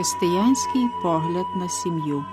Християнський погляд на сім'ю.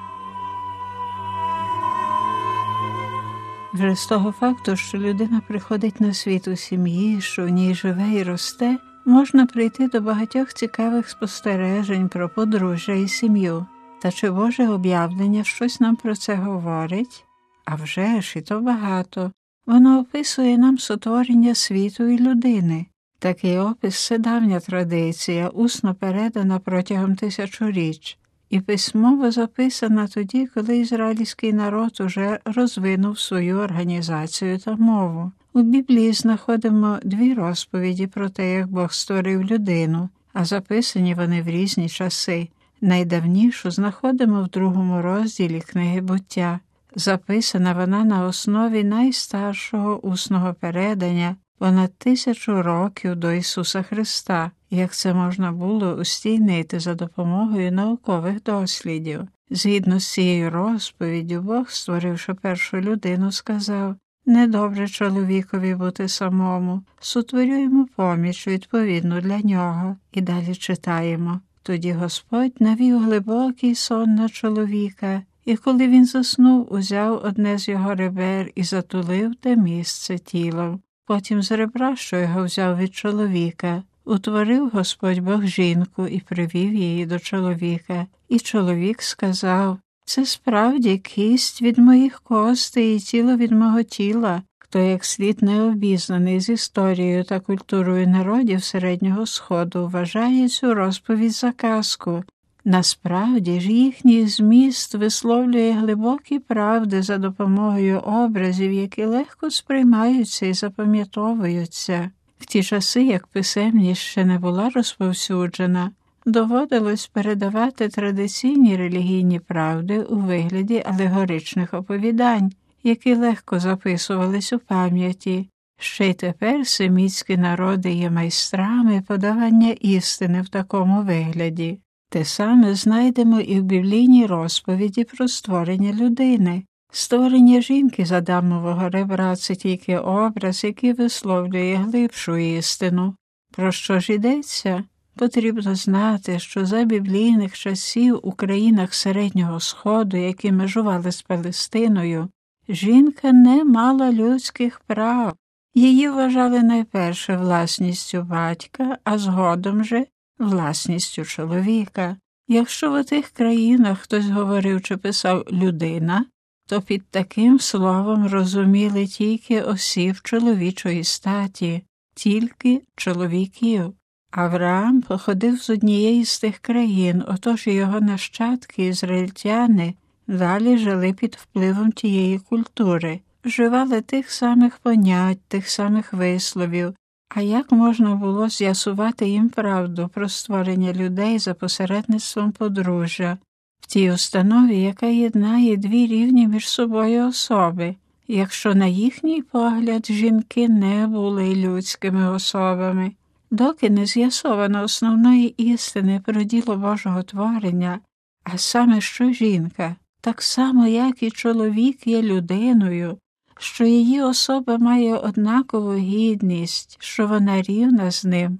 Вже з того факту, що людина приходить на світ у сім'ї, що в ній живе і росте, можна прийти до багатьох цікавих спостережень про подружжя і сім'ю. Та чи Боже об'явлення щось нам про це говорить? А вже ж і то багато. Воно описує нам сотворення світу і людини. Такий опис це давня традиція, усно передана протягом тисячоріч, і письмово записана тоді, коли ізраїльський народ уже розвинув свою організацію та мову. У Біблії знаходимо дві розповіді про те, як Бог створив людину, а записані вони в різні часи. Найдавнішу знаходимо в другому розділі книги буття. Записана вона на основі найстаршого усного передання понад тисячу років до Ісуса Христа, як це можна було устійнити за допомогою наукових дослідів. Згідно з цією розповіддю, Бог, створивши першу людину, сказав недобре чоловікові бути самому, сотворю йому поміч відповідну для нього, і далі читаємо. Тоді Господь навів глибокий сон на чоловіка, і коли він заснув, узяв одне з його ребер і затулив те місце тілом. Потім з ребра, що його взяв від чоловіка, утворив Господь Бог жінку і привів її до чоловіка. І чоловік сказав це справді кість від моїх костей і тіло від мого тіла, хто як слід не обізнаний з історією та культурою народів Середнього Сходу, вважає цю розповідь за казку. Насправді ж їхній зміст висловлює глибокі правди за допомогою образів, які легко сприймаються і запам'ятовуються. В ті часи, як писемність ще не була розповсюджена, доводилось передавати традиційні релігійні правди у вигляді алегоричних оповідань, які легко записувались у пам'яті. Ще й тепер семітські народи є майстрами подавання істини в такому вигляді. Те саме знайдемо і в біблійній розповіді про створення людини. Створення жінки з Адамового ребра це тільки образ, який висловлює глибшу істину. Про що ж йдеться? Потрібно знати, що за біблійних часів у країнах Середнього Сходу, які межували з Палестиною, жінка не мала людських прав. Її вважали найперше власністю батька, а згодом же власністю чоловіка. Якщо в тих країнах хтось говорив чи писав людина, то під таким словом розуміли тільки осіб чоловічої статі, тільки чоловіків. Авраам походив з однієї з тих країн, отож його нащадки, ізраїльтяни, далі жили під впливом тієї культури, вживали тих самих понять, тих самих висловів, а як можна було з'ясувати їм правду про створення людей за посередництвом подружжя в тій установі, яка єднає дві рівні між собою особи, якщо на їхній погляд жінки не були людськими особами, доки не з'ясовано основної істини про діло Божого творення, а саме що жінка, так само як і чоловік є людиною, що її особа має однакову гідність, що вона рівна з ним,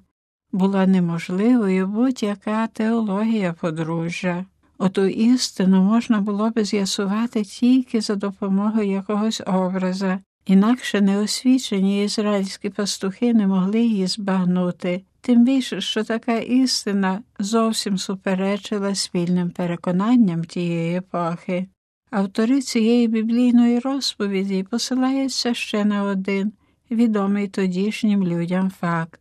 була неможливою будь-яка теологія подружжя. Оту істину можна було би з'ясувати тільки за допомогою якогось образа, інакше неосвічені ізраїльські пастухи не могли її збагнути, тим більше, що така істина зовсім суперечила спільним переконанням тієї епохи. Автори цієї біблійної розповіді посилаються ще на один відомий тодішнім людям факт.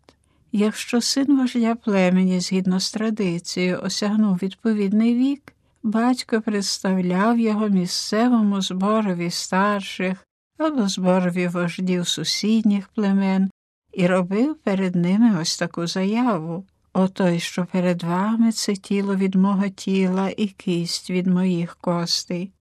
Якщо син вождя племені, згідно з традицією, осягнув відповідний вік, батько представляв його місцевому зборові старших або зборові вождів сусідніх племен і робив перед ними ось таку заяву Отой, що перед вами це тіло від мого тіла і кість від моїх костей.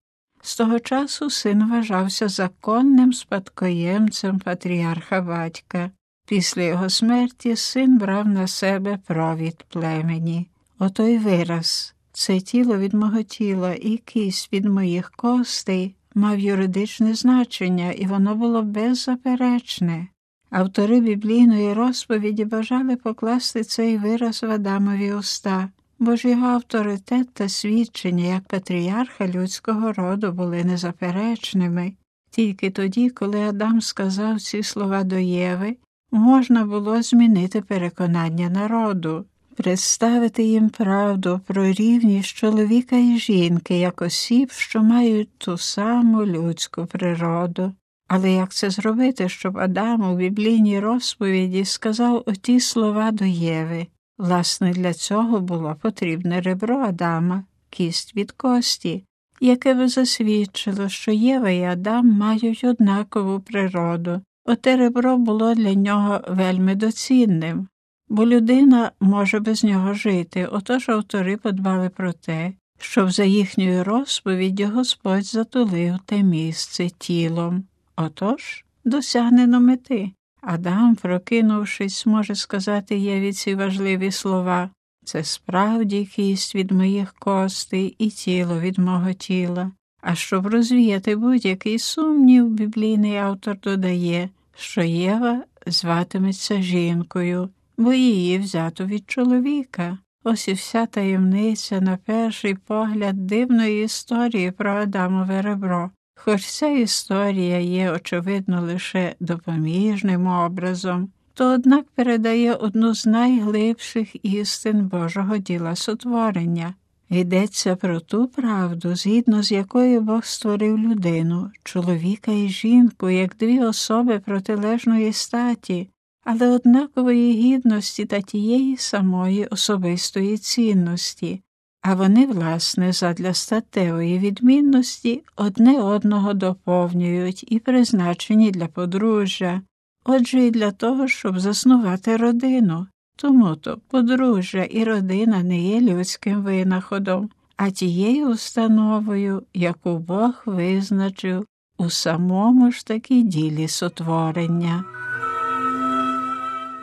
З того часу син вважався законним спадкоємцем патріарха батька. Після його смерті син брав на себе провід племені. Отой вираз це тіло від мого тіла і кість від моїх костей мав юридичне значення, і воно було беззаперечне. Автори біблійної розповіді бажали покласти цей вираз в Адамові уста. Бо ж його авторитет та свідчення як патріарха людського роду були незаперечними. Тільки тоді, коли Адам сказав ці слова до Єви, можна було змінити переконання народу, представити їм правду про рівність чоловіка і жінки як осіб, що мають ту саму людську природу. Але як це зробити, щоб Адам у біблійній розповіді сказав оті слова до Єви? Власне, для цього було потрібне ребро Адама, кість від кості, яке би засвідчило, що Єва і Адам мають однакову природу. Оте ребро було для нього вельми доцінним, бо людина може без нього жити, отож автори подбали про те, щоб за їхньою розповіддю Господь затулив те місце тілом. Отож досягнено мети. Адам, прокинувшись, може сказати Єві ці важливі слова це справді кість від моїх костей і тіло від мого тіла. А щоб розвіяти будь-який сумнів, біблійний автор додає, що Єва зватиметься жінкою, бо її взято від чоловіка. Ось і вся таємниця, на перший погляд, дивної історії про Адамове ребро. Хоч ця історія є, очевидно, лише допоміжним образом, то однак передає одну з найглибших істин Божого діла сотворення. Йдеться про ту правду, згідно з якою Бог створив людину, чоловіка і жінку, як дві особи протилежної статі, але однакової гідності та тієї самої особистої цінності, а вони, власне, задля статевої відмінності одне одного доповнюють і призначені для подружжя, отже, і для того, щоб заснувати родину. Тому то подружжя і родина не є людським винаходом, а тією установою, яку Бог визначив у самому ж таки ділі сотворення.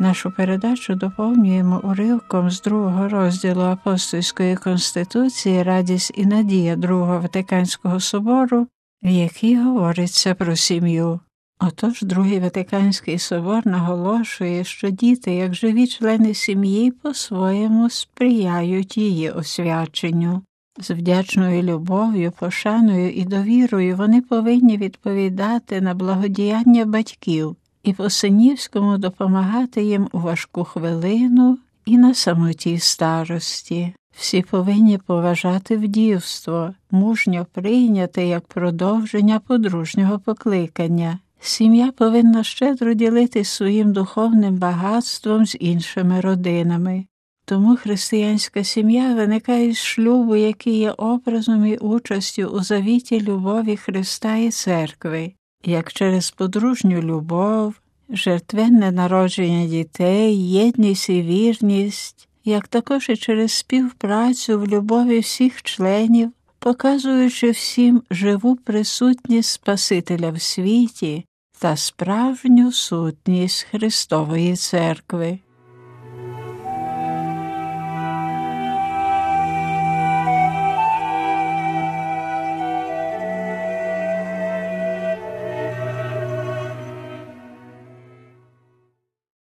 Нашу передачу доповнюємо уривком з другого розділу Апостольської конституції Радість і надія Другого Ватиканського собору, в якій говориться про сім'ю. Отож, Другий Ватиканський собор наголошує, що діти, як живі члени сім'ї, по-своєму сприяють її освяченню. З вдячною любов'ю, пошаною і довірою вони повинні відповідати на благодіяння батьків і по синівському допомагати їм у важку хвилину і на самотій старості. Всі повинні поважати вдівство, мужньо прийняти як продовження подружнього покликання. Сім'я повинна щедро ділитись своїм духовним багатством з іншими родинами. Тому християнська сім'я виникає з шлюбу, який є образом і участю у завіті любові Христа і церкви як через подружню любов, жертвенне народження дітей, єдність і вірність, як також і через співпрацю в любові всіх членів, показуючи всім живу присутність Спасителя в світі та справжню сутність Христової Церкви.